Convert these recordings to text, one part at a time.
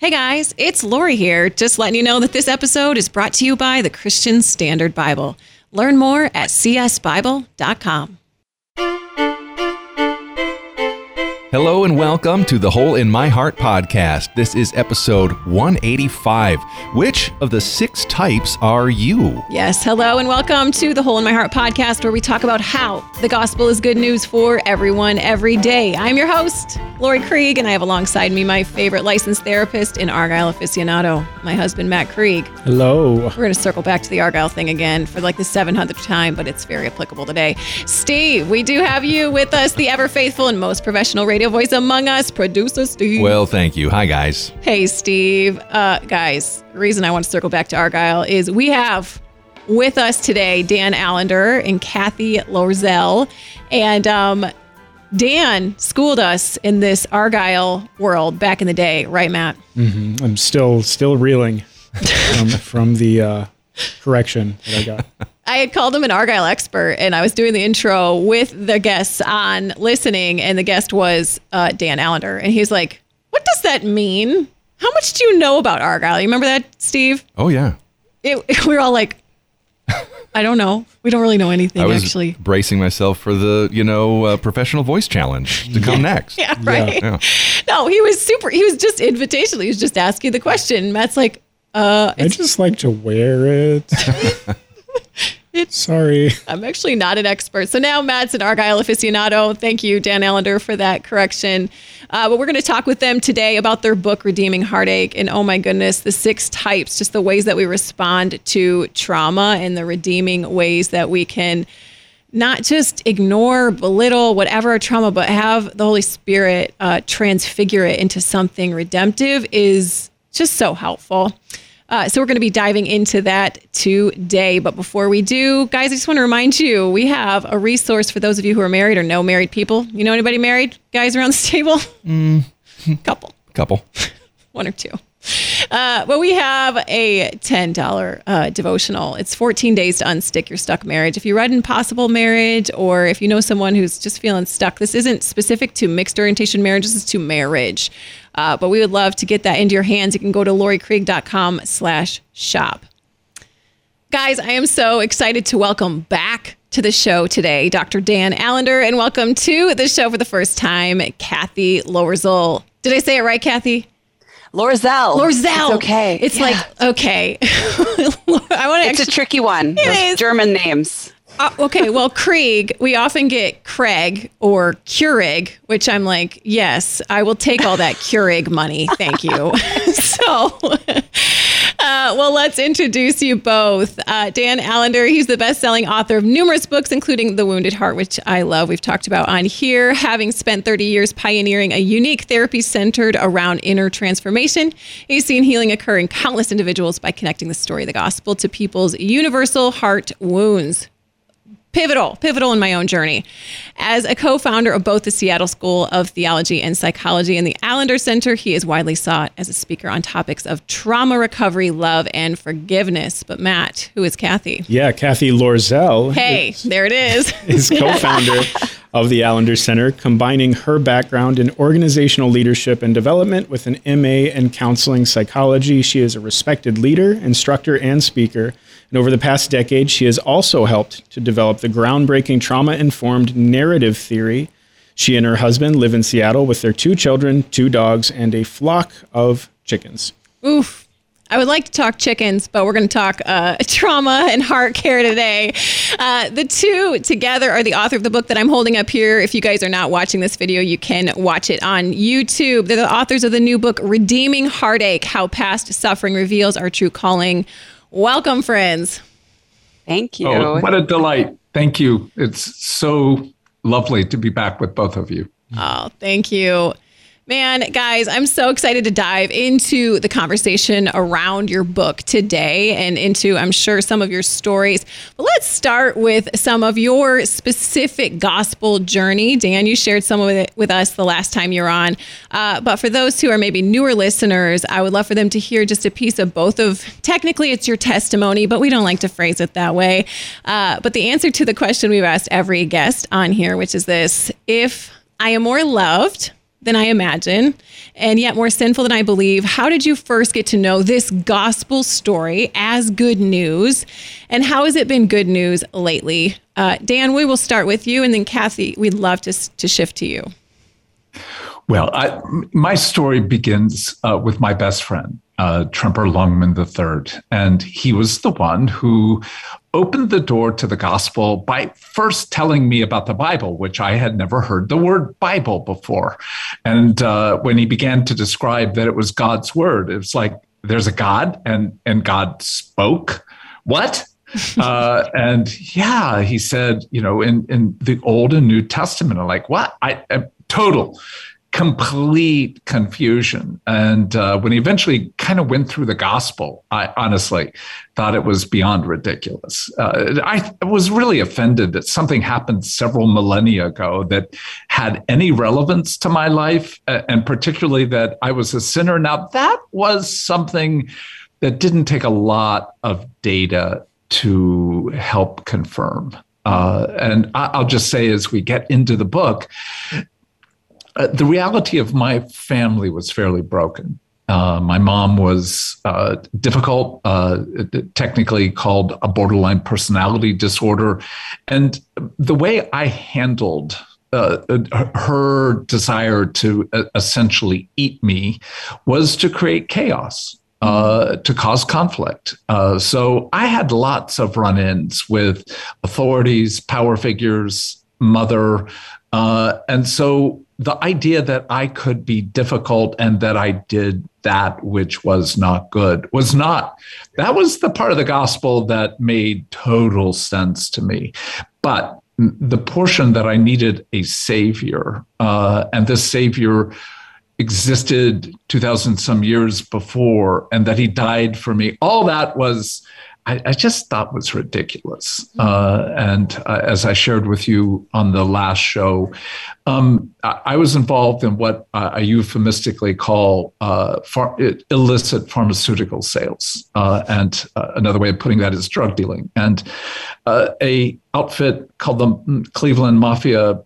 Hey guys, it's Laurie here. Just letting you know that this episode is brought to you by the Christian Standard Bible. Learn more at csbible.com. Hello and welcome to the Hole in My Heart podcast. This is episode 185. Which of the six types are you? Yes, hello and welcome to the Hole in My Heart podcast, where we talk about how the gospel is good news for everyone every day. I'm your host, Laurie Krieg, and I have alongside me my favorite licensed therapist in Argyle aficionado, my husband, Matt Krieg. Hello. We're going to circle back to the Argyle thing again for like the 700th time, but it's very applicable today. Steve, we do have you with us, the ever faithful and most professional radio voice among us, producer Steve. Well, thank you. Hi, guys. Hey, Steve. Uh, guys, reason I want to circle back to Argyle is we have with us today Dan Allender and Cathy Loerzel. And um, Dan schooled us in this Argyle world back in the day, right, Matt? Mm-hmm. I'm still still reeling from, from the uh, correction that I got. I had called him an Argyle expert, and I was doing the intro with the guests on listening, and the guest was uh, Dan Allender, and he's like, "What does that mean? How much do you know about Argyle? You remember that, Steve?" Oh, yeah. It, we were all like, "I don't know. We don't really know anything, I was actually." bracing myself for the, you know, uh, professional voice challenge to come next. Yeah, right. Yeah. No, he was super. He was just invitational. He was just asking the question. Matt's like, "Uh, I just like to wear it. It's- Sorry. I'm actually not an expert. So now Matt's an Argyle aficionado. Thank you, Dan Allender, for that correction. Uh, but we're going to talk with them today about their book, Redeeming Heartache. And oh my goodness, the six types, just the ways that we respond to trauma and the redeeming ways that we can not just ignore, belittle, whatever our trauma, but have the Holy Spirit uh, transfigure it into something redemptive is just so helpful. Uh, so we're going to be diving into that today. But before we do, guys, I just want to remind you we have a resource for those of you who are married or know married people. You know anybody married? Guys around this table? Couple Couple. one or two. Uh, but we have a $10 uh, devotional. It's 14 days to unstick your stuck marriage. If you read Impossible Marriage or if you know someone who's just feeling stuck, this isn't specific to mixed orientation marriage. This is to marriage. Uh, but we would love to get that into your hands. You can go to lauriekrieg.com slash shop. Guys, I am so excited to welcome back to the show today Dr. Dan Allender and welcome to the show for the first time, Cathy Lowerzel. Did I say it right, Cathy? Loerzel. Loerzel. It's okay. It's Yeah. like okay. I want to it's actually. a tricky one. Those is. German names. Uh, okay, well, Krieg. We often get Craig or Keurig, which I'm like, yes, I will take all that Keurig money. Thank you. so. Uh, well, let's introduce you both. Uh, Dan Allender, he's the best selling author of numerous books, including The Wounded Heart, which I love. We've talked about on here. Having spent 30 years pioneering a unique therapy centered around inner transformation, he's seen healing occur in countless individuals by connecting the story of the gospel to people's universal heart wounds pivotal, pivotal in my own journey. As a co-founder of both the Seattle School of Theology and Psychology and the Allender Center, he is widely sought as a speaker on topics of trauma recovery, love, and forgiveness. But Matt, who is Cathy? Yeah, Cathy Loerzel Hey, there it is. is co-founder of the Allender Center, combining her background in organizational leadership and development with an MA in counseling psychology. She is a respected leader, instructor, and speaker. And over the past decade, she has also helped to develop the groundbreaking trauma-informed narrative theory. She and her husband live in Seattle with their two children, two dogs, and a flock of chickens. Oof. I would like to talk chickens, but we're going to talk uh, trauma and heart care today. Uh, the two together are the author of the book that I'm holding up here. If you guys are not watching this video, you can watch it on YouTube. They're the authors of the new book, Redeeming Heartache How Past Suffering Reveals Our True Calling. Welcome, friends. Thank you. Oh, what a delight. Thank you. It's so lovely to be back with both of you. Oh, thank you. Man, guys, I'm so excited to dive into the conversation around your book today and into, I'm sure, some of your stories. But let's start with some of your specific gospel journey. Dan, you shared some of it with us the last time you were on. Uh, but for those who are maybe newer listeners, I would love for them to hear just a piece of both of, technically, it's your testimony, but we don't like to phrase it that way. Uh, but the answer to the question we've asked every guest on here, which is this if I am more loved, than I imagine, and yet more sinful than I believe. How did you first get to know this gospel story as good news? And how has it been good news lately? Uh, Dan, we will start with you, and then Cathy, we'd love to, to shift to you. Well, I, my story begins uh, with my best friend, uh, Tremper Longman III. And he was the one who opened the door to the gospel by first telling me about the Bible, which I had never heard the word Bible before. And uh, when he began to describe that it was God's word, it was like, there's a God and, and God spoke. What? uh, and yeah, he said, you know, in, in the Old and New Testament, I'm like, what? I, I total complete confusion. And uh, when he eventually kind of went through the gospel, I honestly thought it was beyond ridiculous. Uh, I was really offended that something happened several millennia ago that had any relevance to my life, and particularly that I was a sinner. Now, that was something that didn't take a lot of data to help confirm. Uh, and I'll just say, as we get into the book, uh, the reality of my family was fairly broken. Uh, my mom was uh, difficult, uh, technically called a borderline personality disorder. And the way I handled uh, her desire to essentially eat me was to create chaos. Uh, to cause conflict. Uh, so I had lots of run ins with authorities, power figures, mother. Uh, and so the idea that I could be difficult and that I did that which was not good was not. That was the part of the gospel that made total sense to me. But the portion that I needed a savior, uh, and this savior existed 2000 some years before, and that he died for me, all that was I, I just thought was ridiculous. Uh, and uh, as I shared with you on the last show, um, I, I, was involved in what uh, I euphemistically call uh, far, illicit pharmaceutical sales, uh, and uh, another way of putting that is drug dealing. And a outfit called the Cleveland Mafia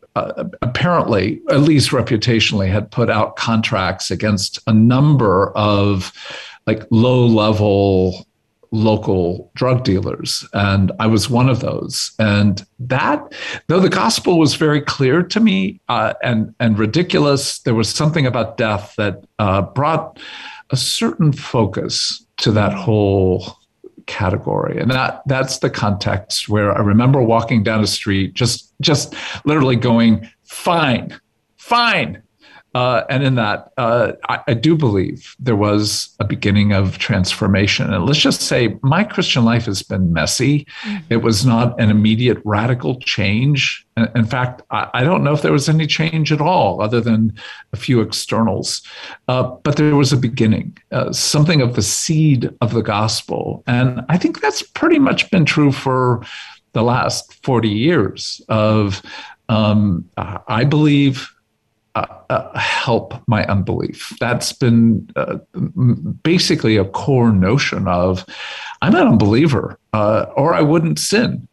apparently, at least reputationally, had put out contracts against a number of like low level local drug dealers. And I was one of those. And that, though the gospel was very clear to me uh, and, and ridiculous, there was something about death that uh, brought a certain focus to that whole category and that that's the context where i remember walking down a street just just literally going fine fine uh, and in that, uh, I, I, do believe there was a beginning of transformation. And let's just say my Christian life has been messy. Mm-hmm. It was not an immediate radical change. In fact, I, I, don't know if there was any change at all, other than a few externals. Uh, but there was a beginning, uh, something of the seed of the gospel. And I think that's pretty much been true for the last 40 years of um, I believe uh, uh, help my unbelief. That's been uh, basically a core notion of I'm an unbeliever uh, or I wouldn't sin.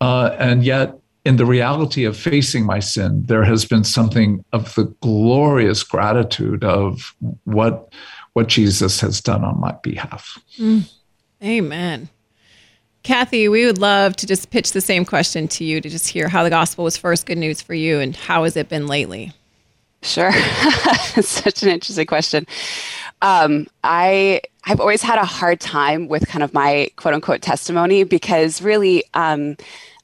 Uh, and yet, in the reality of facing my sin, there has been something of the glorious gratitude of what what Jesus has done on my behalf. Mm. Amen. Cathy, we would love to just pitch the same question to you to just hear how the gospel was first good news for you and how has it been lately? Sure. Such an interesting question. Um, I I've always had a hard time with kind of my quote unquote testimony because really um,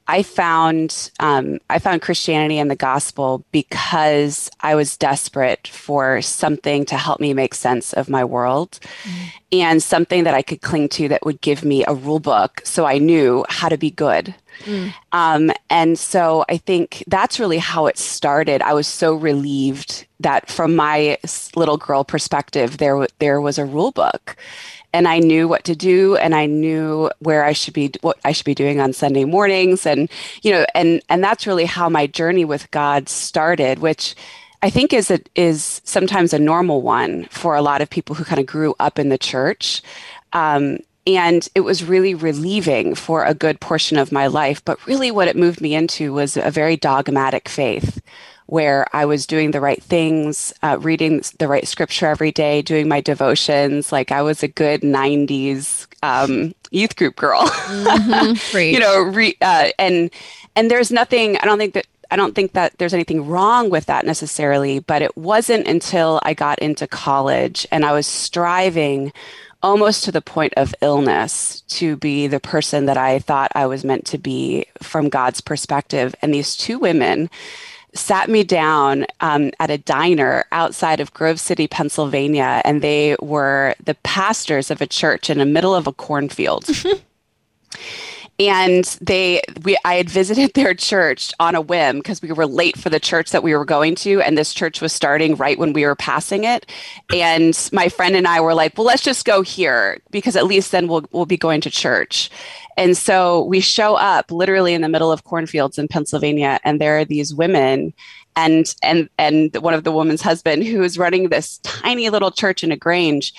I found um, I found Christianity and the gospel because I was desperate for something to help me make sense of my world mm. and something that I could cling to that would give me a rule book so I knew how to be good Mm. Um, and so I think that's really how it started. I was so relieved that from my little girl perspective, there there was a rule book, and I knew what to do, and I knew where I should be, what I should be doing on Sunday mornings, and you know, and and that's really how my journey with God started, which. I think is is sometimes a normal one for a lot of people who kind of grew up in the church. Um, and it was really relieving for a good portion of my life. But really, what it moved me into was a very dogmatic faith where I was doing the right things, uh, reading the right scripture every day, doing my devotions. Like I was a good 90s um, youth group girl. Mm-hmm. you know, re, uh, and and there's nothing. I don't think that I don't think that there's anything wrong with that necessarily. But it wasn't until I got into college and I was striving almost to the point of illness to be the person that I thought I was meant to be from God's perspective. And these two women sat me down um, at a diner outside of Grove City, Pennsylvania, and they were the pastors of a church in the middle of a cornfield. and they we i had visited their church on a whim because we were late for the church that we were going to and this church was starting right when we were passing it. And my friend and i were like well let's just go here because at least then we'll, we'll be going to church. And so we show up literally in the middle of cornfields in pennsylvania and there are these women and and and one of the woman's husband who is running this tiny little church in a grange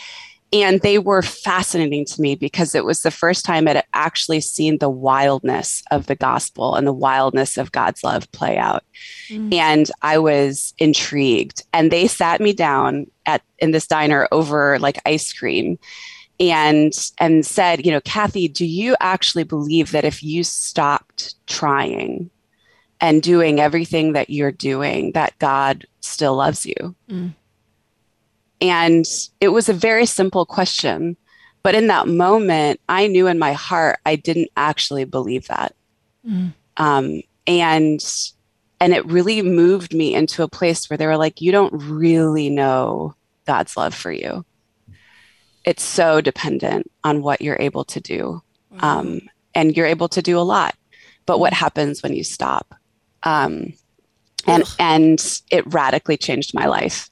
and they were fascinating to me because it was the first time I'd actually seen the wildness of the gospel and the wildness of God's love play out. Mm. And I was intrigued. And they sat me down at in this diner over like ice cream and and said, you know, Cathy, do you actually believe that if you stopped trying and doing everything that you're doing, that God still loves you? Mm. And it was a very simple question. But in that moment, I knew in my heart I didn't actually believe that. Mm. Um, and and it really moved me into a place where they were like, you don't really know God's love for you. It's so dependent on what you're able to do. Um, and you're able to do a lot. But what happens when you stop? Um, and and it radically changed my life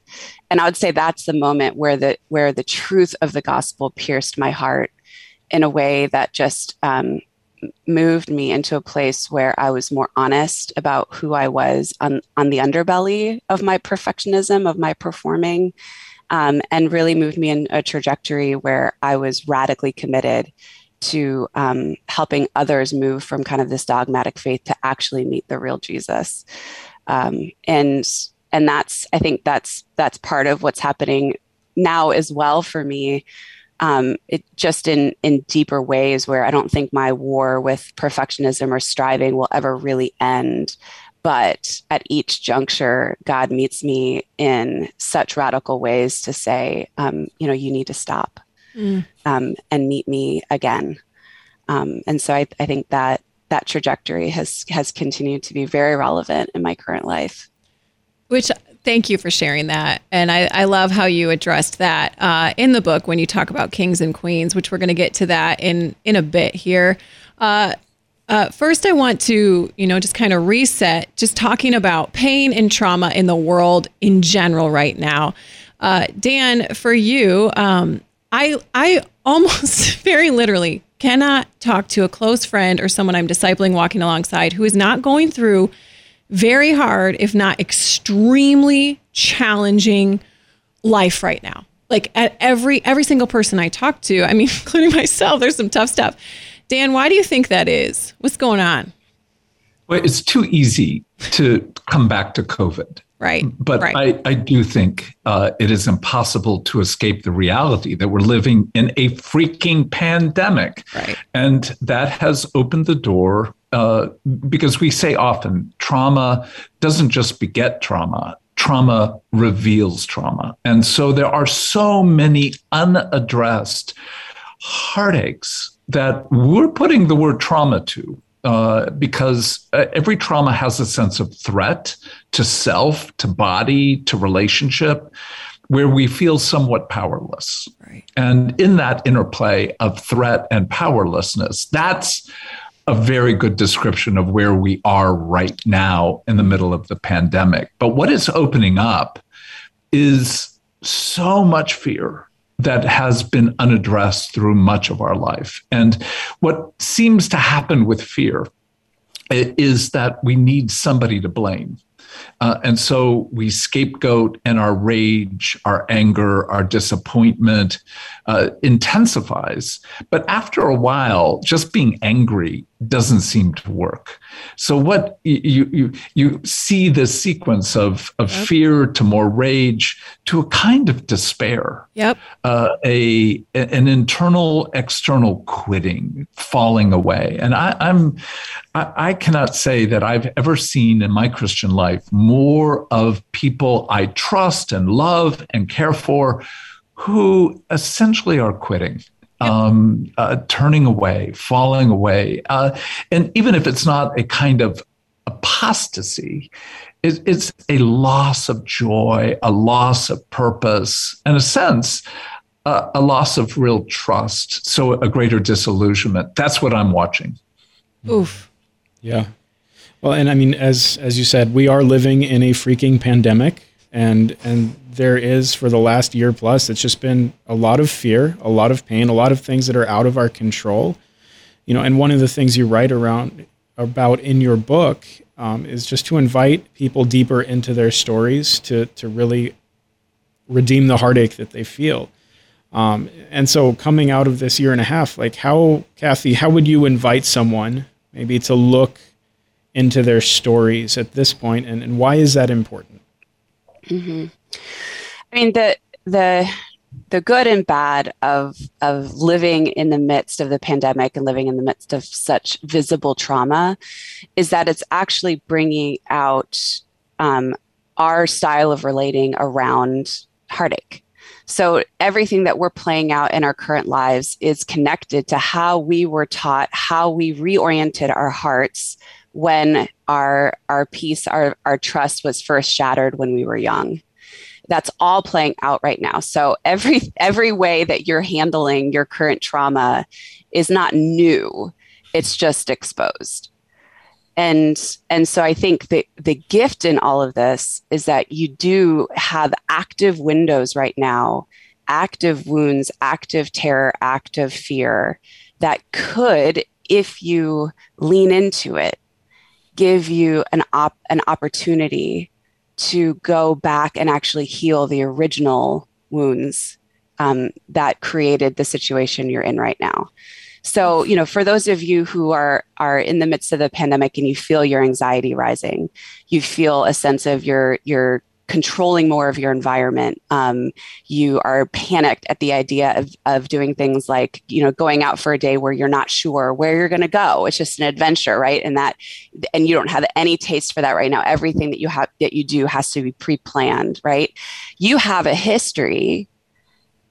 and i would say that's the moment where the where the truth of the gospel pierced my heart in a way that just um, moved me into a place where i was more honest about who i was on on the underbelly of my perfectionism of my performing um, and really moved me in a trajectory where i was radically committed to um, helping others move from kind of this dogmatic faith to actually meet the real jesus. Um, and and that's i think that's that's part of what's happening now as well for me um, it just in in deeper ways where i don't think my war with perfectionism or striving will ever really end but at each juncture god meets me in such radical ways to say um, you know you need to stop mm. um, and meet me again um, and so I, I think that that trajectory has has continued to be very relevant in my current life. Which thank you for sharing that, and I, I love how you addressed that uh, in the book when you talk about kings and queens, which we're going to get to that in in a bit here. Uh, uh, first, I want to, you know, just kind of reset, just talking about pain and trauma in the world in general right now. Uh, Dan, for you, um, I I almost very literally cannot talk to a close friend or someone I'm discipling walking alongside who is not going through very hard, if not extremely challenging life right now. Like at every every single person I talk to, I mean, including myself, there's some tough stuff. Dan, why do you think that is? What's going on? Well, it's too easy to come back to COVID. Right. But right. I, I do think uh, it is impossible to escape the reality that we're living in a freaking pandemic. Right. And that has opened the door uh, because we say often trauma doesn't just beget trauma, trauma reveals trauma. And so there are so many unaddressed heartaches that we're putting the word trauma to. Uh, because uh, every trauma has a sense of threat to self, to body, to relationship, where we feel somewhat powerless. Right. And in that interplay of threat and powerlessness, that's a very good description of where we are right now in the middle of the pandemic. But what is opening up is so much fear that has been unaddressed through much of our life. And what seems to happen with fear is that we need somebody to blame. Uh, and so we scapegoat, and our rage, our anger, our disappointment uh, intensifies. But after a while, just being angry doesn't seem to work. So what you you you see this sequence of of yep. fear to more rage to a kind of despair. Yep. Uh, a an internal external quitting, falling away, and I, I'm I, I cannot say that I've ever seen in my Christian life more of people I trust and love and care for who essentially are quitting um, uh, turning away, falling away. Uh, and even if it's not a kind of apostasy, it, it's a loss of joy, a loss of purpose, and a sense, uh, a loss of real trust. So a greater disillusionment. That's what I'm watching. Oof. Yeah. Well, and I mean, as as you said, we are living in a freaking pandemic, and and there is for the last year plus. It's just been a lot of fear, a lot of pain, a lot of things that are out of our control. You know, and one of the things you write around about in your book um, is just to invite people deeper into their stories to to really redeem the heartache that they feel. Um, and so, coming out of this year and a half, like how, Cathy, how would you invite someone maybe to look into their stories at this point, and, and why is that important? Mm-hmm. I mean the the the good and bad of of living in the midst of the pandemic and living in the midst of such visible trauma is that it's actually bringing out um, our style of relating around heartache. So everything that we're playing out in our current lives is connected to how we were taught, how we reoriented our hearts when our our peace, our our trust was first shattered when we were young that's all playing out right now. So every every way that you're handling your current trauma is not new. It's just exposed. And and so i think that the gift in all of this is that you do have active windows right now active wounds active terror active fear that could if you lean into it give you an op- an opportunity to go back and actually heal the original wounds um, that created the situation you're in right now. So, you know, for those of you who are are in the midst of the pandemic and you feel your anxiety rising, you feel a sense of your your controlling more of your environment. Um, you are panicked at the idea of, of doing things like, you know, going out for a day where you're not sure where you're going to go. It's just an adventure, right? And that, and you don't have any taste for that right now. Everything that you have, that you do has to be pre-planned, right? You have a history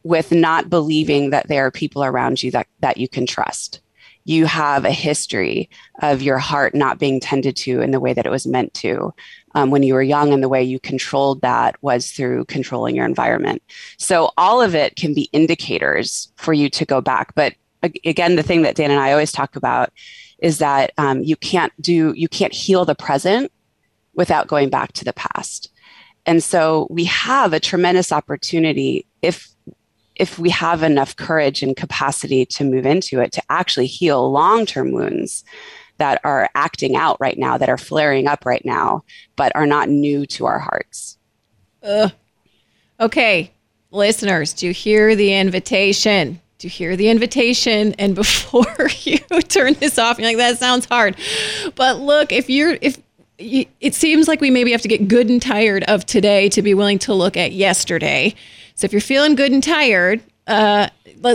with not believing that there are people around you that, that you can trust you have a history of your heart not being tended to in the way that it was meant to um, when you were young, and the way you controlled that was through controlling your environment. So, all of it can be indicators for you to go back. But again, the thing that Dan and I always talk about is that um, you can't do, you can't heal the present without going back to the past. And so, we have a tremendous opportunity if if we have enough courage and capacity to move into it to actually heal long term wounds that are acting out right now, that are flaring up right now, but are not new to our hearts. Okay, listeners, do you hear the invitation? Do you hear the invitation? And before you turn this off, you're like, that sounds hard. But look, if you're, if, it seems like we maybe have to get good and tired of today to be willing to look at yesterday. So if you're feeling good and tired, uh,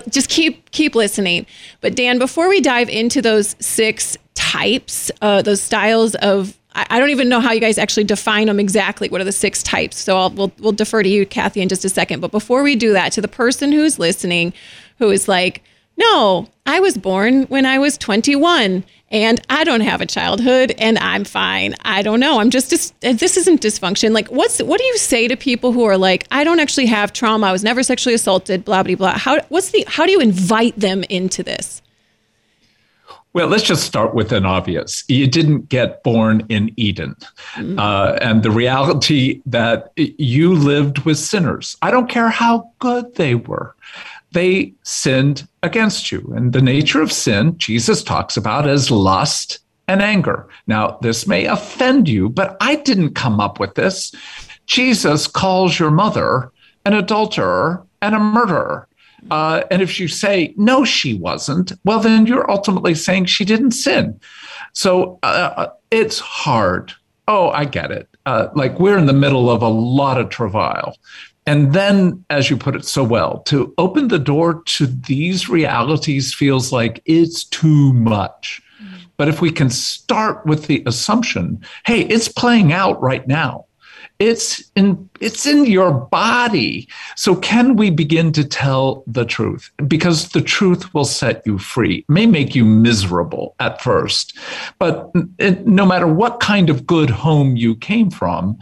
just keep keep listening. But Dan, before we dive into those six types, uh, those styles of I don't even know how you guys actually define them exactly. What are the six types? So I'll, we'll we'll defer to you, Cathy, in just a second. But before we do that, to the person who's listening, who is like, "No, I was born when I was 21, and I don't have a childhood and I'm fine. I don't know. I'm just this isn't dysfunction. Like what's what do you say to people who are like I don't actually have trauma. I was never sexually assaulted, blah blah blah. How what's the how do you invite them into this? Well, let's just start with an obvious. You didn't get born in Eden. Mm-hmm. Uh, and the reality that you lived with sinners. I don't care how good they were they sinned against you. And the nature of sin, Jesus talks about as lust and anger. Now, this may offend you, but I didn't come up with this. Jesus calls your mother an adulterer and a murderer. Uh, and if you say, no, she wasn't, well, then you're ultimately saying she didn't sin. So uh, it's hard. Oh, I get it. Uh, like we're in the middle of a lot of travail. And then, as you put it so well, to open the door to these realities feels like it's too much. Mm-hmm. But if we can start with the assumption, hey, it's playing out right now. It's in it's in your body. So can we begin to tell the truth? Because the truth will set you free. It may make you miserable at first, but no matter what kind of good home you came from,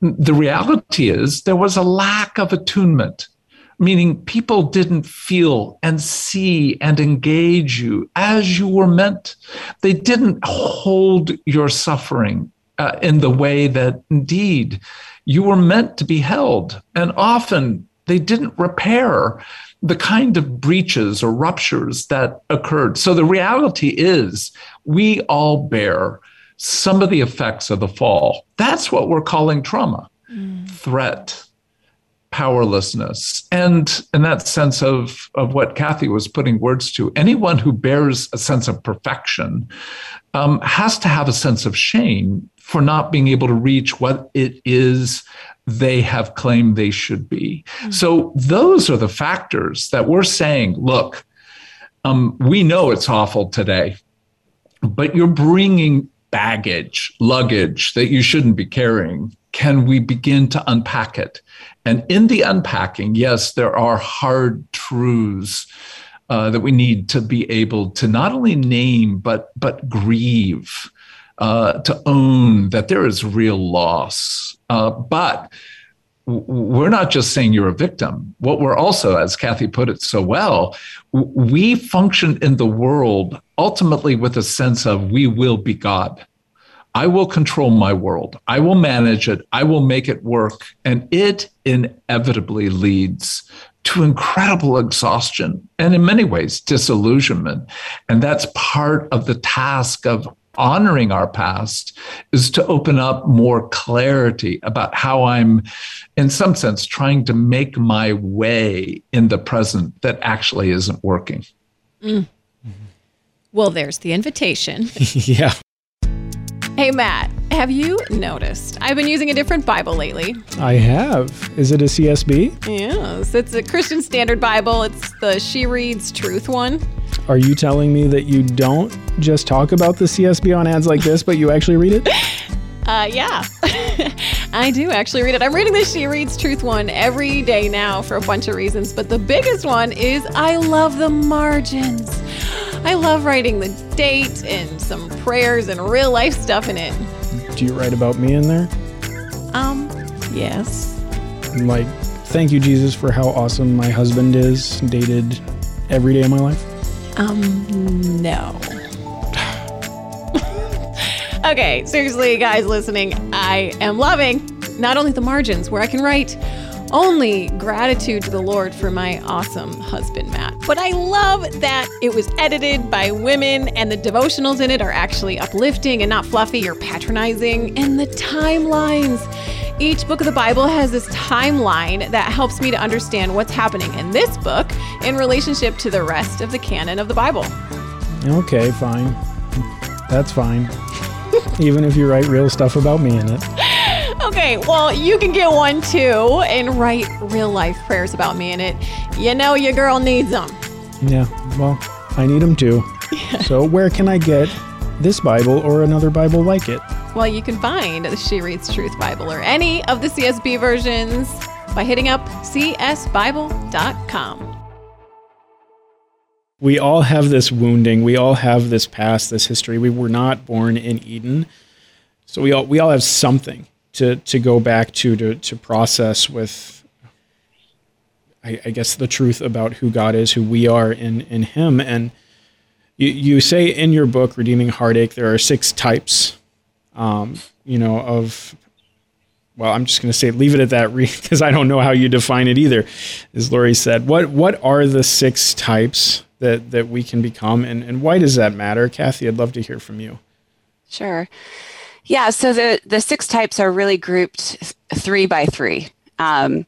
the reality is there was a lack of attunement meaning people didn't feel and see and engage you as you were meant. They didn't hold your suffering uh, in the way that indeed you were meant to be held. And often they didn't repair the kind of breaches or ruptures that occurred. So the reality is we all bear some of the effects of the fall. That's what we're calling trauma, mm. threat, powerlessness and in that sense of of what cathy was putting words to anyone who bears a sense of perfection um, has to have a sense of shame for not being able to reach what it is they have claimed they should be. Mm-hmm. so those are the factors that we're saying look um, we know it's awful today but you're bringing baggage luggage that you shouldn't be carrying. Can we begin to unpack it and in the unpacking, yes, there are hard truths uh, that we need to be able to not only name but but grieve, uh, to own that there is real loss. Uh, but we're not just saying you're a victim. What we're also, as Cathy put it so well, we function in the world ultimately with a sense of we will be God. I will control my world. I will manage it. I will make it work. And it inevitably leads to incredible exhaustion and, in many ways, disillusionment. And that's part of the task of honoring our past is to open up more clarity about how I'm, in some sense, trying to make my way in the present that actually isn't working. Mm. Well, there's the invitation. yeah. Hey, Matt, have you noticed I've been using a different Bible lately? I have. Is it a CSB? Yes, it's a Christian Standard Bible. It's the She Reads Truth one. Are you telling me that you don't just talk about the CSB on ads like this, but you actually read it? Uh, yeah, I do actually read it. I'm reading the She Reads Truth one every day now for a bunch of reasons, but the biggest one is I love the margins. I love writing the date and some prayers and real life stuff in it. Do you write about me in there? Um, yes. Like, thank you, Jesus, for how awesome my husband is, dated every day of my life? Um, no. okay, seriously, guys listening, I am loving not only the margins where I can write only gratitude to the Lord for my awesome husband, Matt. But I love that it was edited by women and the devotionals in it are actually uplifting and not fluffy or patronizing. And the timelines. Each book of the Bible has this timeline that helps me to understand what's happening in this book in relationship to the rest of the canon of the Bible. Okay, fine. That's fine. Even if you write real stuff about me in it. Okay, well, you can get one too and write real life prayers about me in it. You know, your girl needs them. Yeah, well, I need them too. So, where can I get this Bible or another Bible like it? Well, you can find the She Reads Truth Bible or any of the CSB versions by hitting up csbible.com. We all have this wounding. We all have this past, this history. We were not born in Eden. So we all we all have something to to go back to to to process with I, I, guess the truth about who God is, who we are in in Him. And you, you say in your book, Redeeming Heartache, there are six types, um, you know, of well, I'm just going to say leave it at that because I don't know how you define it either. As Laurie said, what what are the six types that that we can become, and and why does that matter, Cathy? I'd love to hear from you. Sure. Yeah, so the, the six types are really grouped three by three. Um,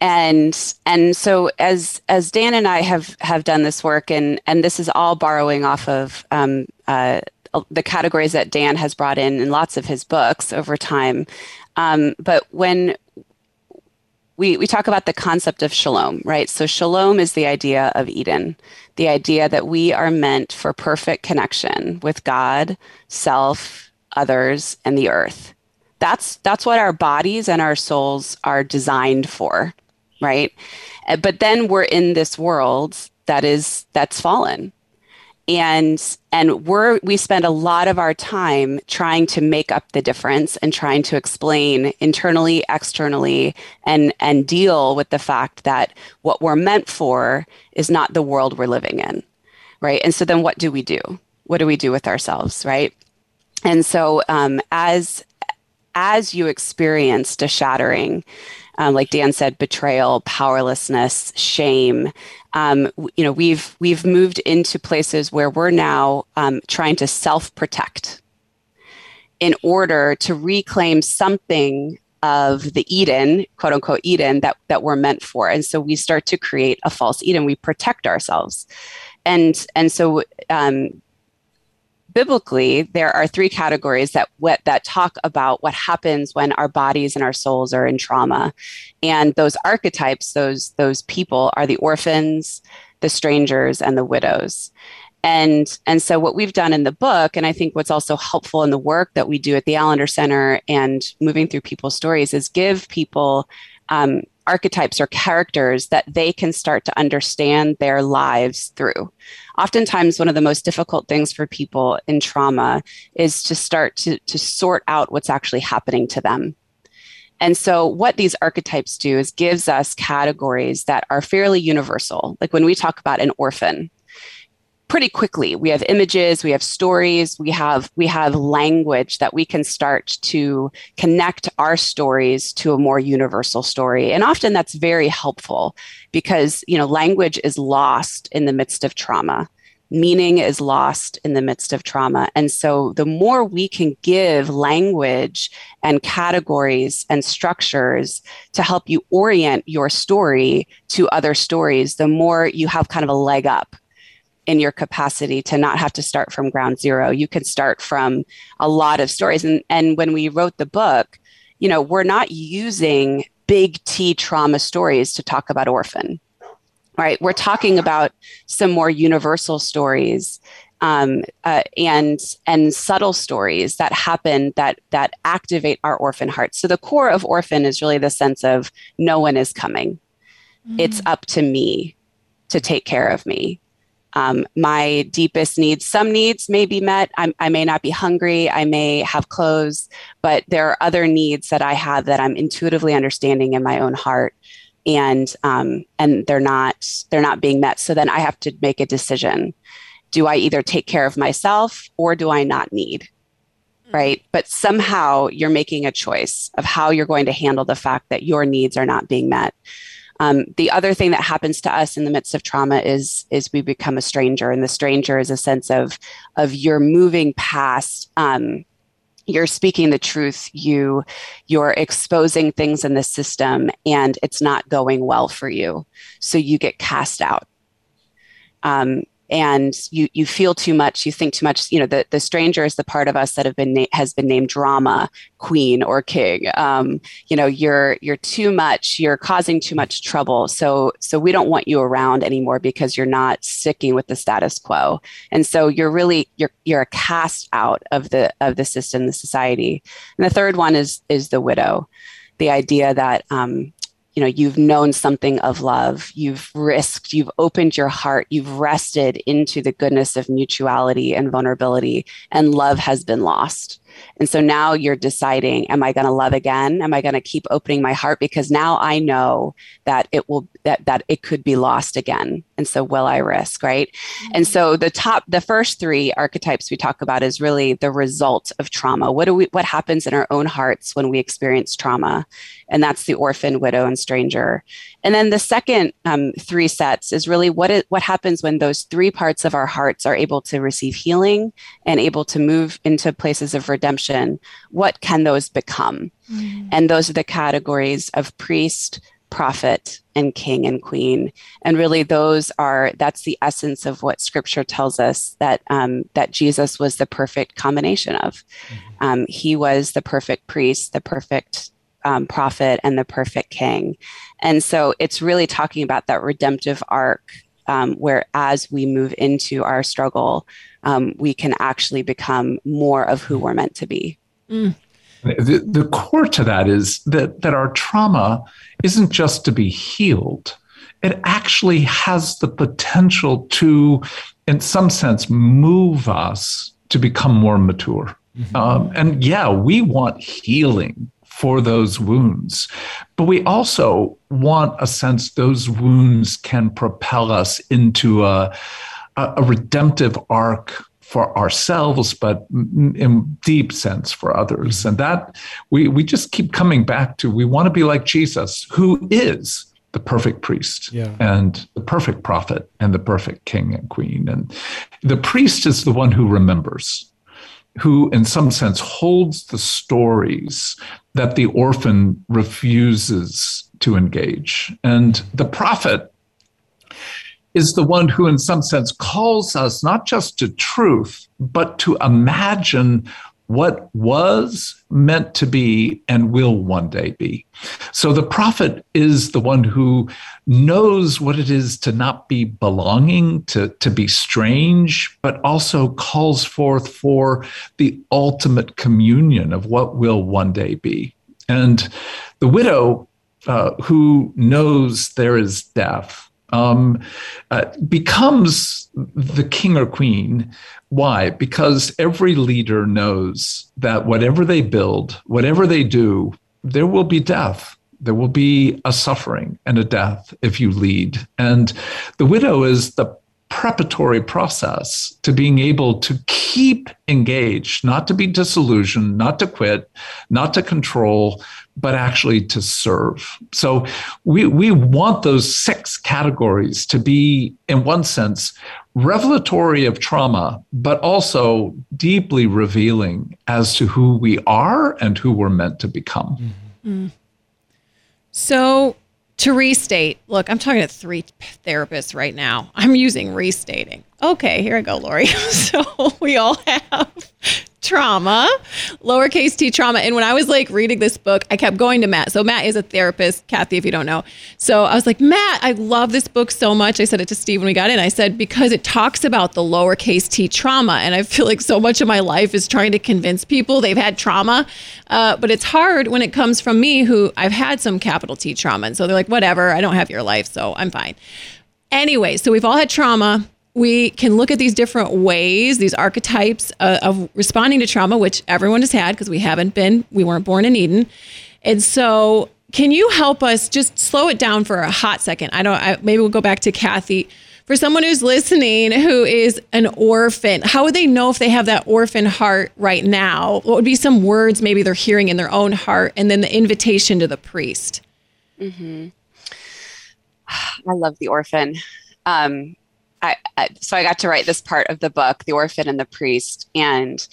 and and so as as Dan and I have have done this work, and and this is all borrowing off of um, uh, the categories that Dan has brought in in lots of his books over time. Um, but when we, we talk about the concept of shalom, right? So, shalom is the idea of Eden, the idea that we are meant for perfect connection with God, self, others, and the earth. That's, that's what our bodies and our souls are designed for, right? Uh, but then we're in this world that is that's fallen and and we're we spend a lot of our time trying to make up the difference and trying to explain internally externally and and deal with the fact that what we're meant for is not the world we're living in right and so then what do we do what do we do with ourselves right and so um, as as you experienced a shattering um, like Dan said, betrayal, powerlessness, shame. Um, you know, we've we've moved into places where we're now um, trying to self protect in order to reclaim something of the Eden, quote unquote Eden, that that we're meant for. And so we start to create a false Eden. We protect ourselves, and and so um, biblically, there are three categories that what, that talk about what happens when our bodies and our souls are in trauma, and those archetypes, those those people, are the orphans, the strangers, and the widows. And, and so what we've done in the book, and I think what's also helpful in the work that we do at the Allender Center and moving through people's stories is give people um, archetypes or characters that they can start to understand their lives through. Oftentimes, one of the most difficult things for people in trauma is to start to, to sort out what's actually happening to them. And so what these archetypes do is gives us categories that are fairly universal. Like when we talk about an orphan, pretty quickly. We have images we have stories we have we have language that we can start to connect our stories to a more universal story. And often that's very helpful because you know language is lost in the midst of trauma. Meaning is lost in the midst of trauma. And so the more we can give language and categories and structures to help you orient your story to other stories the more you have kind of a leg up in your capacity to not have to start from ground zero. You can start from a lot of stories. And, and when we wrote the book, you know, we're not using big T trauma stories to talk about orphan, right? We're talking about some more universal stories um, uh, and and subtle stories that happen that that activate our orphan hearts. So the core of orphan is really the sense of no one is coming. Mm. It's up to me to take care of me um, my deepest needs. Some needs may be met. I'm, i may not be hungry. I may have clothes, but there are other needs that I have that I'm intuitively understanding in my own heart, and um, and they're not they're not being met. So then I have to make a decision: Do I either take care of myself or do I not need? Right. But somehow you're making a choice of how you're going to handle the fact that your needs are not being met. Um, the other thing that happens to us in the midst of trauma is is we become a stranger, and the stranger is a sense of of you're moving past. Um, you're speaking the truth you you're exposing things in the system and it's not going well for you so you get cast out um, and you you feel too much you think too much you know the, the stranger is the part of us that have been na- has been named drama queen or king. Um, you know you're you're too much you're causing too much trouble. So so we don't want you around anymore because you're not sticking with the status quo. And so you're really you're you're a cast out of the of the system the society. And the third one is is the widow. The idea that um, you know you've known something of love you've risked you've opened your heart you've rested into the goodness of mutuality and vulnerability and love has been lost and so now you're deciding, am I going to love again? Am I going to keep opening my heart? Because now I know that it will, that, that it could be lost again. And so will I risk, right? Mm-hmm. And so the top, the first three archetypes we talk about is really the result of trauma. What do we, what happens in our own hearts when we experience trauma? And that's the orphan, widow, and stranger. And then the second um, three sets is really what it, what happens when those three parts of our hearts are able to receive healing and able to move into places of redemption. What can those become? Mm-hmm. And those are the categories of priest, prophet and king and queen and really those are that's the essence of what scripture tells us that um, that jesus was the perfect combination of mm-hmm. um, he was the perfect priest the perfect um, prophet and the perfect king and so it's really talking about that redemptive arc um, where as we move into our struggle um, we can actually become more of who we're meant to be mm. The, the core to that is that, that our trauma isn't just to be healed, it actually has the potential to, in some sense, move us to become more mature. Mm-hmm. Um, and yeah, we want healing for those wounds, but we also want a sense those wounds can propel us into a, a redemptive arc for ourselves, but in deep sense for others. And that we, we just keep coming back to we want to be like Jesus, who is the perfect priest yeah. and the perfect prophet and the perfect king and queen. And the priest is the one who remembers, who, in some sense, holds the stories that the orphan refuses to engage. And the prophet is the one who, in some sense, calls us not just to truth, but to imagine what was meant to be and will one day be. So the prophet is the one who knows what it is to not be belonging, to, to be strange, but also calls forth for the ultimate communion of what will one day be. And the widow uh, who knows there is death um, uh, becomes the king or queen. Why? Because every leader knows that whatever they build, whatever they do, there will be death. There will be a suffering and a death if you lead. And the widow is the preparatory process to being able to keep engaged, not to be disillusioned, not to quit, not to control, but actually to serve. So we, we want those six categories to be, in one sense, revelatory of trauma, but also deeply revealing as to who we are and who we're meant to become. Mm-hmm. So to restate, look, I'm talking to three therapists right now. I'm using restating. Okay, here I go, Laurie. so we all have trauma, lowercase t trauma. And when I was like reading this book, I kept going to Matt. So Matt is a therapist, Cathy, if you don't know. So I was like, Matt, I love this book so much. I said it to Steve when we got in. I said, because it talks about the lowercase t trauma. And I feel like so much of my life is trying to convince people they've had trauma. Uh, but it's hard when it comes from me who I've had some capital T trauma. And so they're like, whatever, I don't have your life, so I'm fine. Anyway, so we've all had trauma we can look at these different ways, these archetypes uh, of responding to trauma, which everyone has had because we haven't been, we weren't born in Eden. And so, can you help us just slow it down for a hot second? I don't, I, maybe we'll go back to Cathy. For someone who's listening who is an orphan, how would they know if they have that orphan heart right now? What would be some words maybe they're hearing in their own heart? And then the invitation to the priest. Mm-hmm. I love the orphan. Um, I, I, so I got to write this part of the book, The Orphan and the Priest, and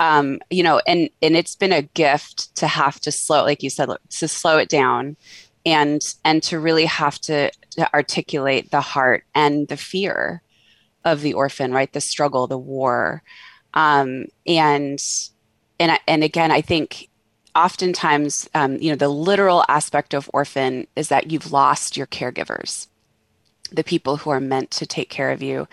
um, you know, and and it's been a gift to have to slow, like you said, to slow it down, and and to really have to, to articulate the heart and the fear of the orphan, right? The struggle, the war, um, and and and again, I think oftentimes, um, you know, the literal aspect of orphan is that you've lost your caregivers the people who are meant to take care of you.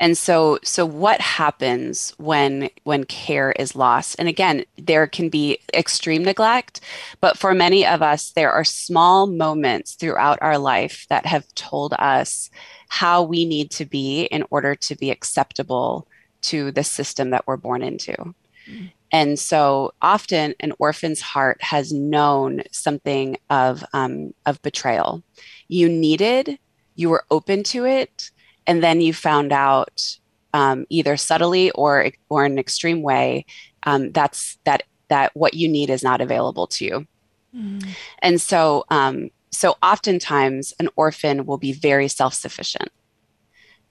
And so so what happens when when care is lost? And again there can be extreme neglect but for many of us there are small moments throughout our life that have told us how we need to be in order to be acceptable to the system that we're born into. Mm-hmm. and so often an orphan's heart has known something of um, of betrayal. You needed you were open to it and then you found out um, either subtly or or in an extreme way um, that's that that what you need is not available to you. Mm. and so um, so oftentimes an orphan will be very self-sufficient.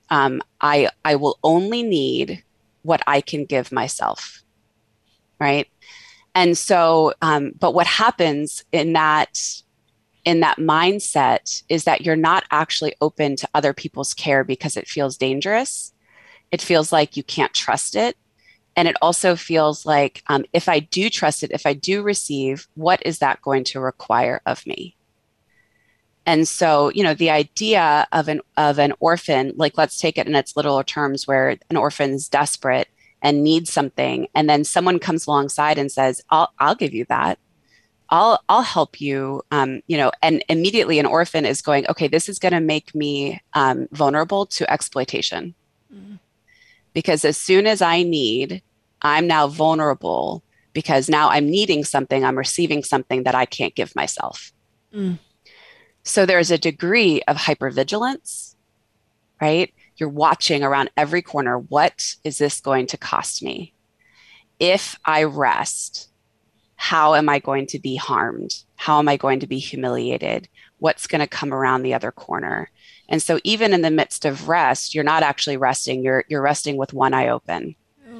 Um, i i will only need what i can give myself right? And so um, but what happens in that in that mindset is that you're not actually open to other people's care because it feels dangerous. It feels like you can't trust it. And it also feels like um, if I do trust it, if I do receive, what is that going to require of me? And so, you know, the idea of an of an orphan, like let's take it in its literal terms, where an orphan's desperate and needs something, and then someone comes alongside and says, "I'll I'll give you that." I'll I'll help you. Um, you know, and immediately an orphan is going, okay, this is going to make me um, vulnerable to exploitation, mm-hmm. because as soon as I need, I'm now vulnerable because now I'm needing something, I'm receiving something that I can't give myself. Mm. So there's a degree of hypervigilance, right? You're watching around every corner. What is this going to cost me? If I rest, how am I going to be harmed? How am I going to be humiliated? What's going to come around the other corner? And so even in the midst of rest, you're not actually resting. You're you're resting with one eye open,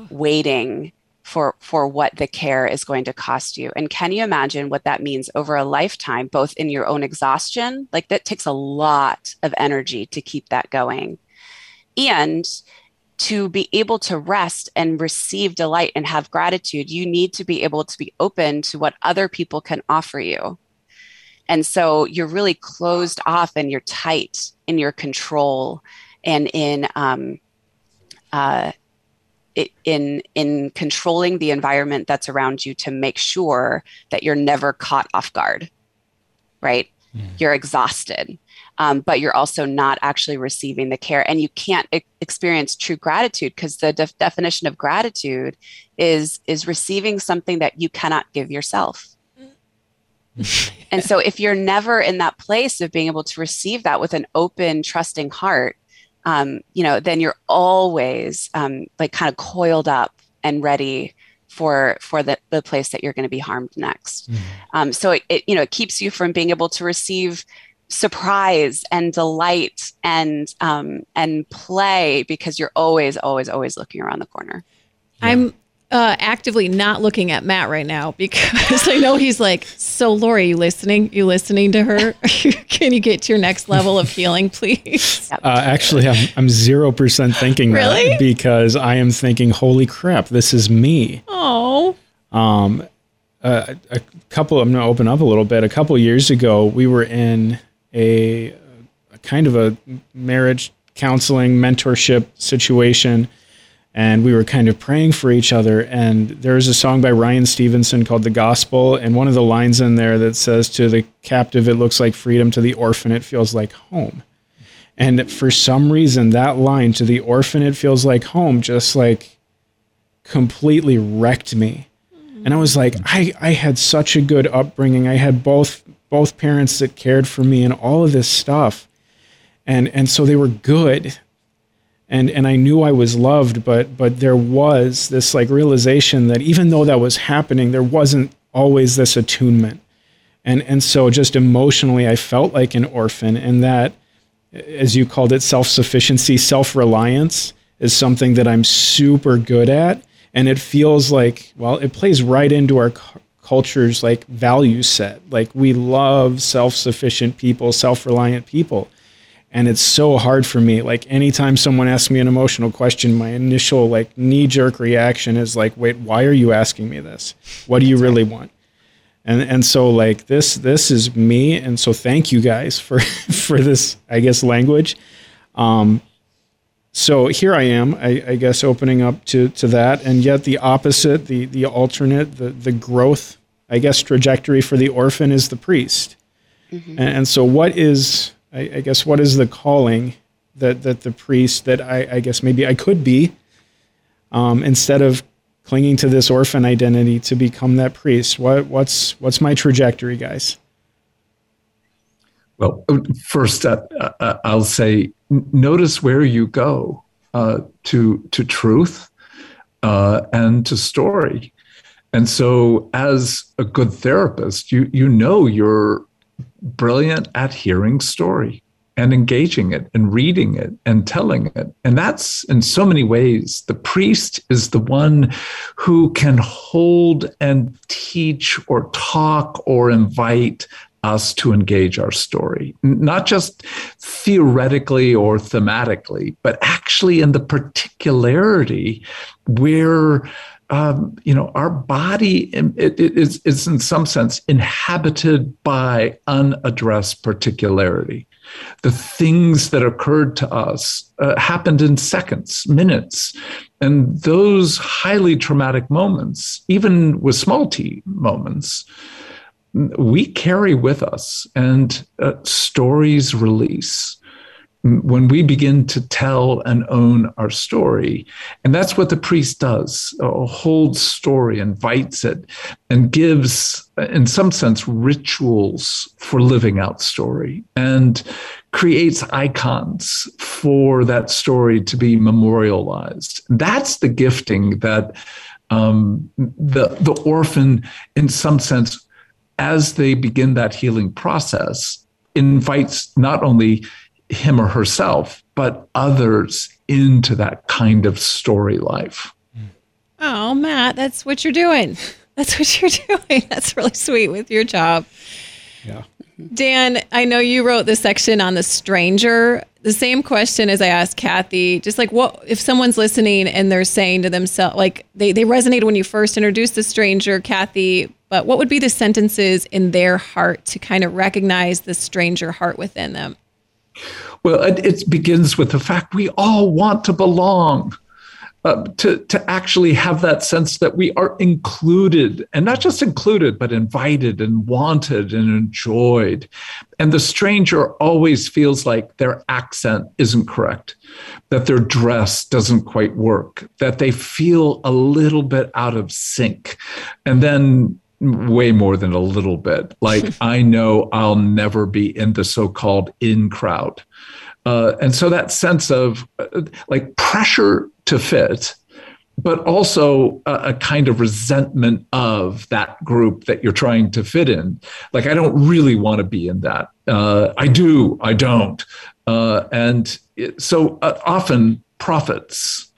waiting for for what the care is going to cost you. And can you imagine what that means over a lifetime both in your own exhaustion, like that takes a lot of energy to keep that going. And to be able to rest and receive delight and have gratitude, you need to be able to be open to what other people can offer you. And so you're really closed off and you're tight in your control and in um, uh, in in controlling the environment that's around you to make sure that you're never caught off guard. Right? Mm. You're exhausted um, but you're also not actually receiving the care. And you can't e- experience true gratitude because the def- definition of gratitude is is receiving something that you cannot give yourself. And so if you're never in that place of being able to receive that with an open trusting heart um, you know then you're always um, like kind of coiled up and ready for for the, the place that you're going to be harmed next. Mm-hmm. um, so it, it, you know it keeps you from being able to receive surprise and delight and um, and play because you're always always always looking around the corner. Yeah. i'm uh, actively not looking at matt right now because i know he's like so laurie you listening? You listening to her? Can you get to your next level of healing please? Uh, actually i'm, I'm 0% thinking really? that because i am thinking holy crap this is me. Oh um uh, a couple i'm going to open up a little bit. A couple years ago we were in a, a kind of a marriage counseling mentorship situation and we were kind of praying for each other. And there's a song by Ryan Stevenson called The Gospel, and one of the lines in there that says, To the captive, it looks like freedom, to the orphan, it feels like home. And for some reason, that line, To the orphan, it feels like home, just like completely wrecked me. And I was like, I, I had such a good upbringing. I had both both parents that cared for me and all of this stuff. And and so they were good. And and I knew I was loved, but but there was this like realization that even though that was happening, there wasn't always this attunement. And and so just emotionally I felt like an orphan and that as you called it self-sufficiency, self-reliance is something that I'm super good at and it feels like well it plays right into our culture's like value set. Like we love self-sufficient people, self-reliant people. And it's so hard for me. Like anytime someone asks me an emotional question, my initial like knee-jerk reaction is like, "Wait, why are you asking me this? What do you really want?" And and so like this this is me and so thank you guys for for this I guess language. Um, so here I am, I, I, guess, opening up to, to that, and yet the opposite, the the alternate, the the growth I guess, trajectory for the orphan is the priest. Mm-hmm. And, and, so, what is, I, I, guess, what is the calling that, that the priest, that I, I guess maybe I could be, um, instead of clinging to this orphan identity to become that priest? What, what's, what's my trajectory, guys? Well, first, uh, uh, I'll say notice where you go uh, to, to truth uh, and to story. And so, as a good therapist, you, you know you're brilliant at hearing story and engaging it and reading it and telling it. And that's in so many ways, the priest is the one who can hold and teach or talk or invite us to engage our story, not just theoretically or thematically, but actually in the particularity where um, you know, our body it, it is, is in some sense inhabited by unaddressed particularity. The things that occurred to us uh, happened in seconds, minutes. And those highly traumatic moments, even with small t moments, we carry with us and uh, stories release when we begin to tell and own our story. And that's what the priest does a holds story, invites it, and gives, in some sense, rituals for living out story and creates icons for that story to be memorialized. That's the gifting that um, the, the orphan, in some sense, as they begin that healing process, invites not only him or herself, but others into that kind of story life. Oh, Matt, that's what you're doing. That's what you're doing. That's really sweet with your job. Yeah. Dan, I know you wrote the section on the stranger. The same question as I asked Cathy, just like what if someone's listening and they're saying to themselves, like they, they resonated when you first introduced the stranger, Cathy, but what would be the sentences in their heart to kind of recognize the stranger heart within them? Well, it, begins with the fact we all want to belong. Uh, to to actually have that sense that we are included and not just included but invited and wanted and enjoyed and the stranger always feels like their accent isn't correct that their dress doesn't quite work that they feel a little bit out of sync and then way more than a little bit like i know i'll never be in the so-called in crowd uh, and so that sense of uh, like pressure to fit, but also a, a, kind of resentment of that group that you're trying to fit in. Like, I don't really want to be in that. Uh, I do, I don't. Uh, and it, so uh, often prophets,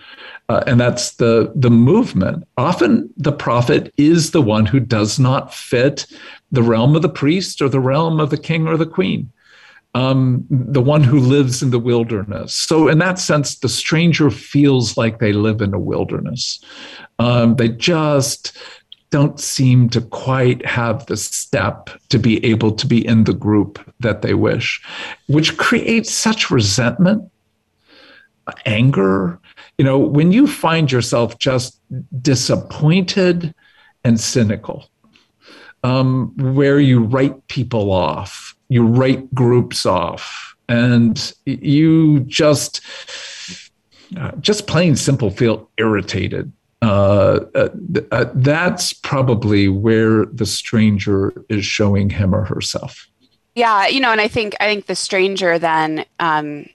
uh, and that's the the movement. Often the prophet is the one who does not fit the realm of the priest or the realm of the king or the queen um, the one who lives in the wilderness. So, in that sense, the stranger feels like they live in a wilderness. Um, they just don't seem to quite have the step to be able to be in the group that they wish, which creates such resentment, anger. You know, when you find yourself just disappointed and cynical, um, where you write people off you write groups off and you just uh, just plain simple feel irritated uh, uh, uh, that's probably where the stranger is showing him or herself. Yeah you know and i think i think the stranger then um,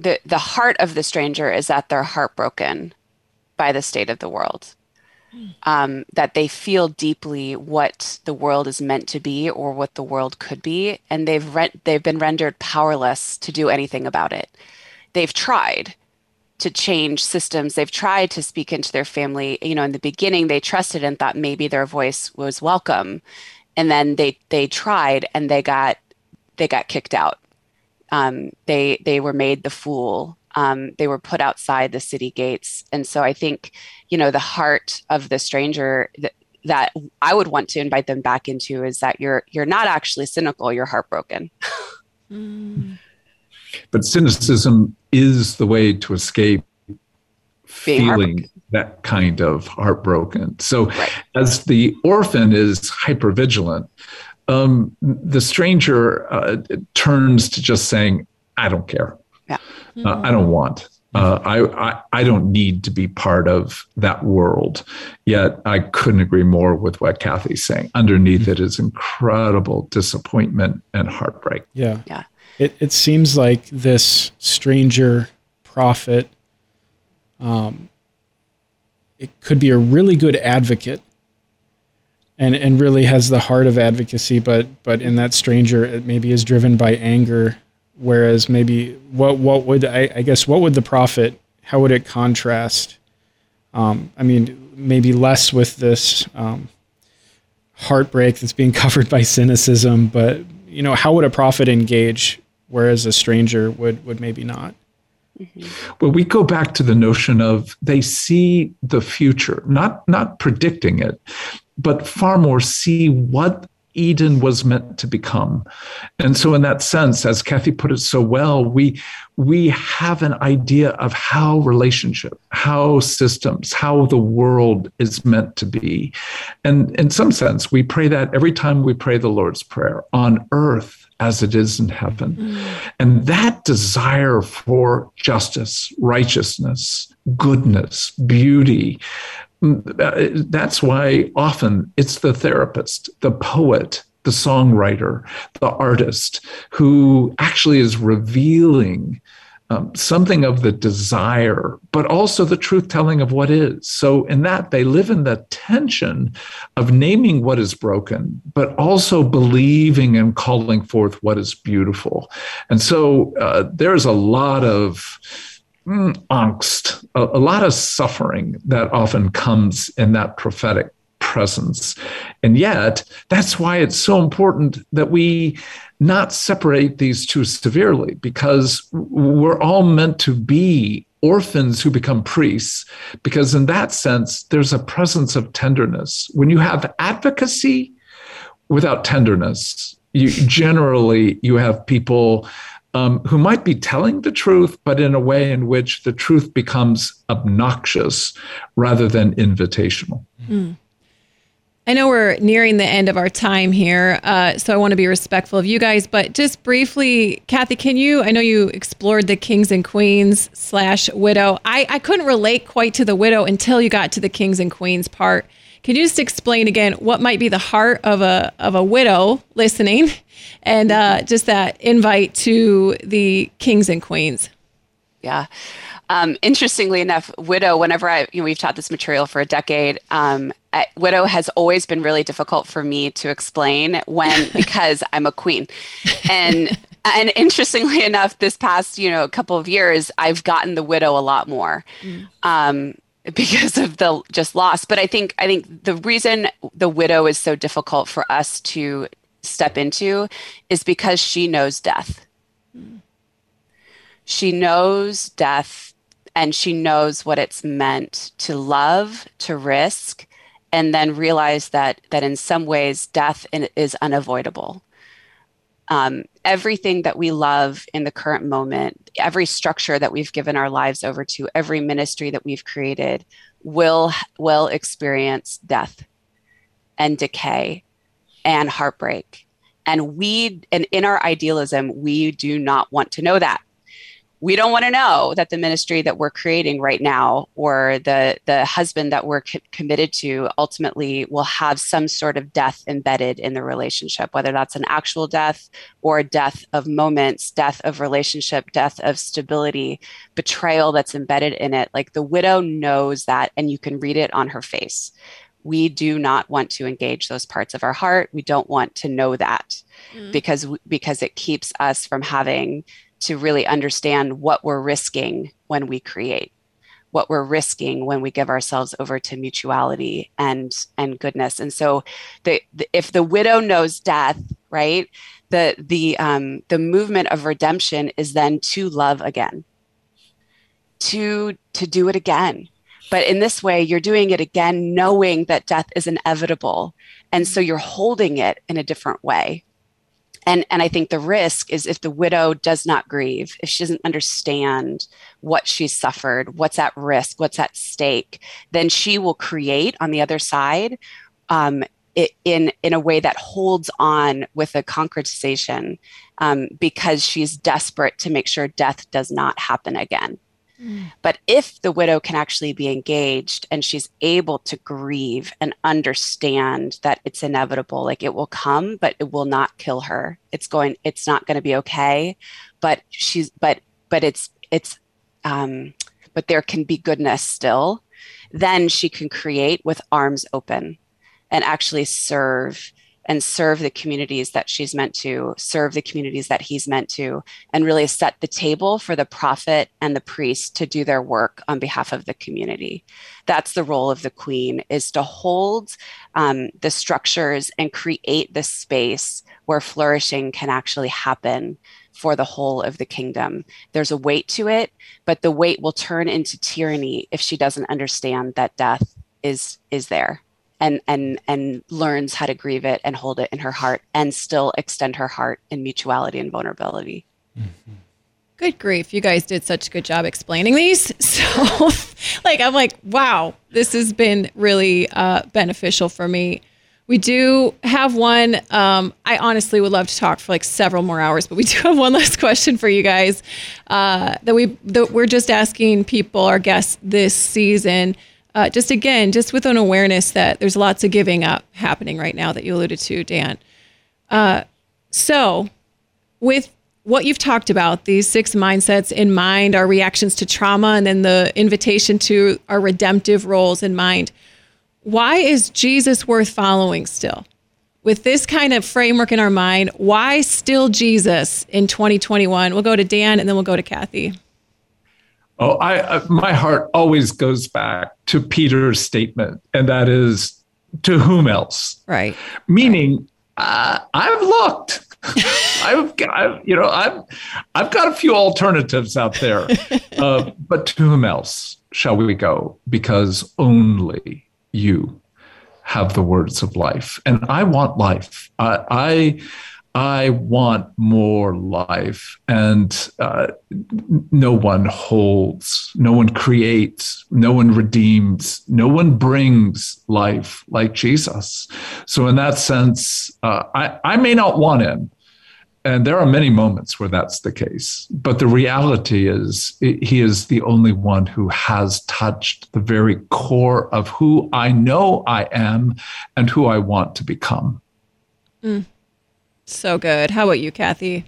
the the heart of the stranger is that they're heartbroken by the state of the world um, that they feel deeply what the world is meant to be or what the world could be, and they've re- they've been rendered powerless to do anything about it. They've tried to change systems. They've tried to speak into their family. You know, in the beginning, they trusted and thought maybe their voice was welcome, and then they they tried and they got they got kicked out. Um, they they were made the fool um, they were put outside the city gates. And so I think, you know, the heart of the stranger that, that I would want to invite them back into is that you're you're not actually cynical, you're heartbroken. mm. But cynicism is the way to escape Being feeling that kind of heartbroken. So right. as the orphan is hypervigilant, um, the stranger uh, turns to just saying, I don't care. Yeah. Uh, I don't want. Uh, I, I, I don't need to be part of that world. Yet I couldn't agree more with what Cathy's saying. Underneath mm-hmm. it is incredible disappointment and heartbreak. Yeah. Yeah. It it seems like this stranger prophet um, it could be a really good advocate and and really has the heart of advocacy, but but in that stranger it maybe is driven by anger Whereas maybe what what would I, I guess what would the prophet how would it contrast? Um, I mean, maybe less with this um, heartbreak that's being covered by cynicism, but you know, how would a prophet engage whereas a stranger would would maybe not? Mm-hmm. Well, we go back to the notion of they see the future, not not predicting it, but far more see what Eden was meant to become. And so in that sense, as Cathy put it so well, we we have an idea of how relationship, how systems, how the world is meant to be. And in some sense, we pray that every time we pray the Lord's Prayer on earth as it is in heaven. Mm. And that desire for justice, righteousness, goodness, beauty, that's why often it's the therapist, the poet, the songwriter, the artist who actually is revealing um, something of the desire, but also the truth telling of what is. So, in that, they live in the tension of naming what is broken, but also believing and calling forth what is beautiful. And so, uh, there's a lot of Mm, angst, a, a lot of suffering that often comes in that prophetic presence. And yet, that's why it's so important that we not separate these two severely, because we're all meant to be orphans who become priests, because in that sense, there's a presence of tenderness. When you have advocacy without tenderness, you generally you have people um, who might be telling the truth, but in a way in which the truth becomes obnoxious rather than invitational. Mm. I know we're nearing the end of our time here, uh, so I want to be respectful of you guys. But just briefly, Cathy, can you? I know you explored the kings and queens slash widow. I, I couldn't relate quite to the widow until you got to the kings and queens part. Can you just explain again what might be the heart of a of a widow listening, and uh, just that invite to the kings and queens? Yeah. Um, interestingly enough, Widow, whenever I, you know, we've taught this material for a decade, um, I, Widow has always been really difficult for me to explain when, because I'm a queen. And, and interestingly enough, this past, you know, couple of years, I've gotten the Widow a lot more. Mm. Um, because of the just loss but i think i think the reason the widow is so difficult for us to step into is because she knows death mm. she knows death and she knows what it's meant to love, to risk, and then realize that that in some ways death is unavoidable. Um, everything that we love in the current moment, every structure that we've given our lives over to, every ministry that we've created, will will experience death and decay and heartbreak. And we, and in our idealism, we do not want to know that we don't want to know that the ministry that we're creating right now or the the husband that we're co- committed to ultimately will have some sort of death embedded in the relationship whether that's an actual death or death of moments death of relationship death of stability betrayal that's embedded in it. Like the widow knows that and you can read it on her face. We do not want to engage those parts of our heart. We don't want to know that mm. because because it keeps us from having to really understand what we're risking when we create what we're risking when we give ourselves over to mutuality and and goodness. And so the, the if the widow knows death right the the um the movement of redemption is then to love again to to do it again. But in this way you're doing it again knowing that death is inevitable. And so you're holding it in a different way and and i think the risk is if the widow does not grieve if she doesn't understand what she's suffered what's at risk what's at stake then she will create on the other side um, it, in in a way that holds on with a concretization um, because she's desperate to make sure death does not happen again but if the widow can actually be engaged and she's able to grieve and understand that it's inevitable, like it will come, but it will not kill her. It's going, it's not going to be okay. But she's, but, but it's, it's, um, but there can be goodness still. Then she can create with arms open and actually serve and serve the communities that she's meant to, serve the communities that he's meant to, and really set the table for the prophet and the priest to do their work on behalf of the community. That's the role of the queen is to hold um, the structures and create the space where flourishing can actually happen for the whole of the kingdom. There's a weight to it, but the weight will turn into tyranny if she doesn't understand that death is is there and and and learns how to grieve it and hold it in her heart and still extend her heart in mutuality and vulnerability. Mm-hmm. Good grief, you guys did such a good job explaining these. So, like, I'm like, wow, this has been really uh, beneficial for me. We do have one. Um, I honestly would love to talk for like several more hours, but we do have one last question for you guys uh, that we that we're just asking people, our guests this season uh, just again, just with an awareness that there's lots of giving up happening right now that you alluded to, Dan. Uh, so, with what you've talked about, these six mindsets in mind, our reactions to trauma, and then the invitation to our redemptive roles in mind, why is Jesus worth following still? With this kind of framework in our mind, why still Jesus in 2021? We'll go to Dan and then we'll go to Cathy. Oh, I, I, my heart always goes back to Peter's statement, and that is, to whom else? Right. Meaning, uh, I've looked. I've, I've, you know, I've, I've got a few alternatives out there, uh, but to whom else shall we go? Because only you have the words of life, and I want life. I, I I want more life. And uh, no one holds, no one creates, no one redeems, no one brings life like Jesus. So, in that sense, uh, I, I may not want him. And there are many moments where that's the case. But the reality is, he is the only one who has touched the very core of who I know I am and who I want to become. Mm. So good. How about you, Cathy?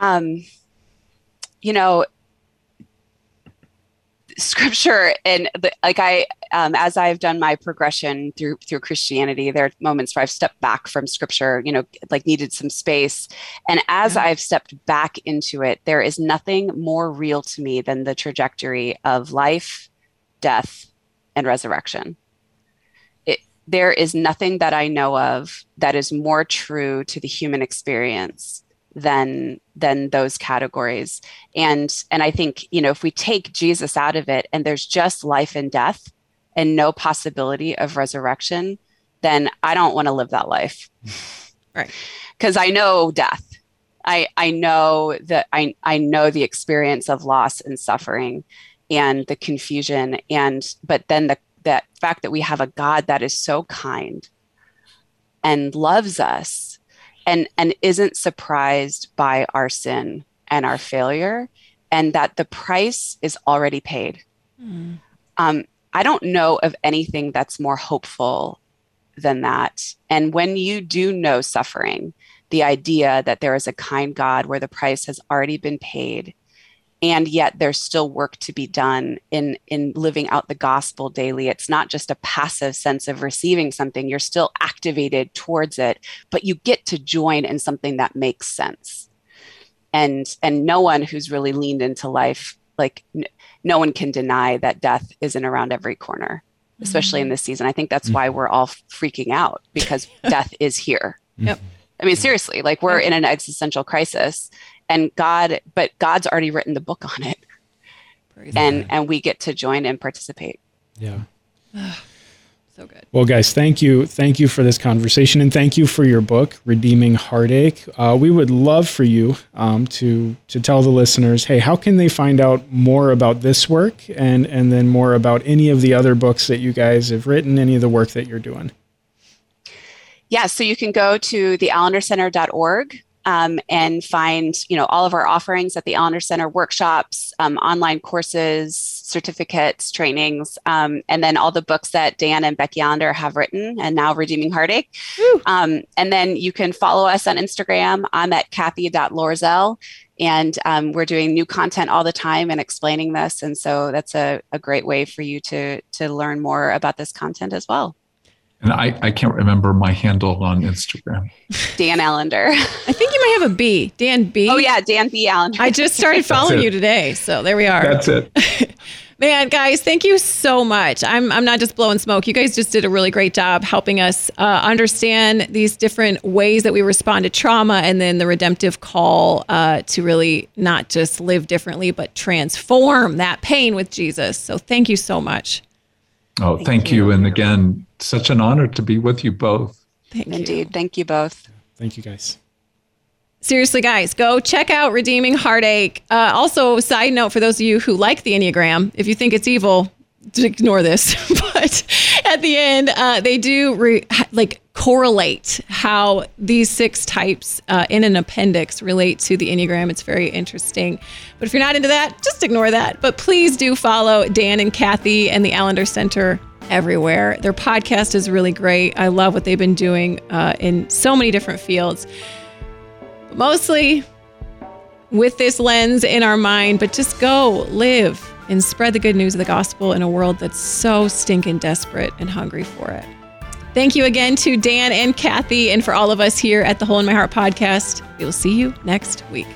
Um, you know, scripture and the, like I, um, as I've done my progression through through Christianity, there are moments where I've stepped back from scripture. You know, like needed some space, and as yeah. I've stepped back into it, there is nothing more real to me than the trajectory of life, death, and resurrection there is nothing that I know of that is more true to the human experience than than those categories. And and i think you know if we take jesus out of it and there's just life and death and no possibility of resurrection then i don't want to live that life. Right. Because i know death. I i know that i i know the experience of loss and suffering and the confusion and but then the that fact that we have a God that is so kind and loves us and and isn't surprised by our sin and our failure and that the price is already paid. Mm. Um, I don't know of anything that's more hopeful than that. And when you do know suffering, the idea that there is a kind God where the price has already been paid and yet there's still work to be done in in living out the gospel daily. It's not just a passive sense of receiving something. You're still activated towards it but you get to join in something that makes sense. And and no one who's really leaned into life like n- no one can deny that death isn't around every corner especially mm-hmm. in this season. I think that's mm-hmm. why we're all freaking out because death is here. Yep. I mean, seriously, like we're in an existential crisis and God, but God's already written the book on it. Praise and God. and we get to join and participate. Yeah. so good. Well, guys, thank you, thank you for this conversation, and thank you for your book, Redeeming Heartache. Uh, we would love for you um, to to tell the listeners, hey, how can they find out more about this work, and and then more about any of the other books that you guys have written, any of the work that you're doing. Yeah, so you can go to theallendercenter.org um, and find you know all of our offerings at the Allender Center workshops, um, online courses, certificates, trainings, um, and then all the books that Dan and Becky Allender have written, and now Redeeming Heartache. Um, and then you can follow us on Instagram. I'm at Cathy.Loerzel. And um, we're doing new content all the time and explaining this. And so that's a, a great way for you to, to learn more about this content as well. And I, I can't remember my handle on Instagram. Dan Allender. I think you might have a B. Dan B. Oh, yeah, Dan B. Allender. I just started following you today. So there we are. That's it. Man, guys, thank you so much. I'm, I'm not just blowing smoke. You guys just did a really great job helping us uh, understand these different ways that we respond to trauma and then the redemptive call uh, to really not just live differently, but transform that pain with Jesus. So thank you so much. Oh, thank, you. And again, such an honor to be with you both. Thank you. Indeed. Thank you both. Thank you, guys. Seriously, guys, go check out Redeeming Heartache. Uh, also, side note for those of you who like the Enneagram, if you think it's evil, just ignore this. but at the end, uh, they do re- like correlate how these six types uh, in an appendix relate to the Enneagram. It's very interesting. But if you're not into that, just ignore that. But please do follow Dan and Cathy and the Allender Center everywhere. Their podcast is really great. I love what they've been doing uh, in so many different fields mostly with this lens in our mind, but just go live and spread the good news of the gospel in a world that's so stinking desperate and hungry for it. Thank you again to Dan and Cathy, and for all of us here at the Hole in My Heart podcast. We will see you next week.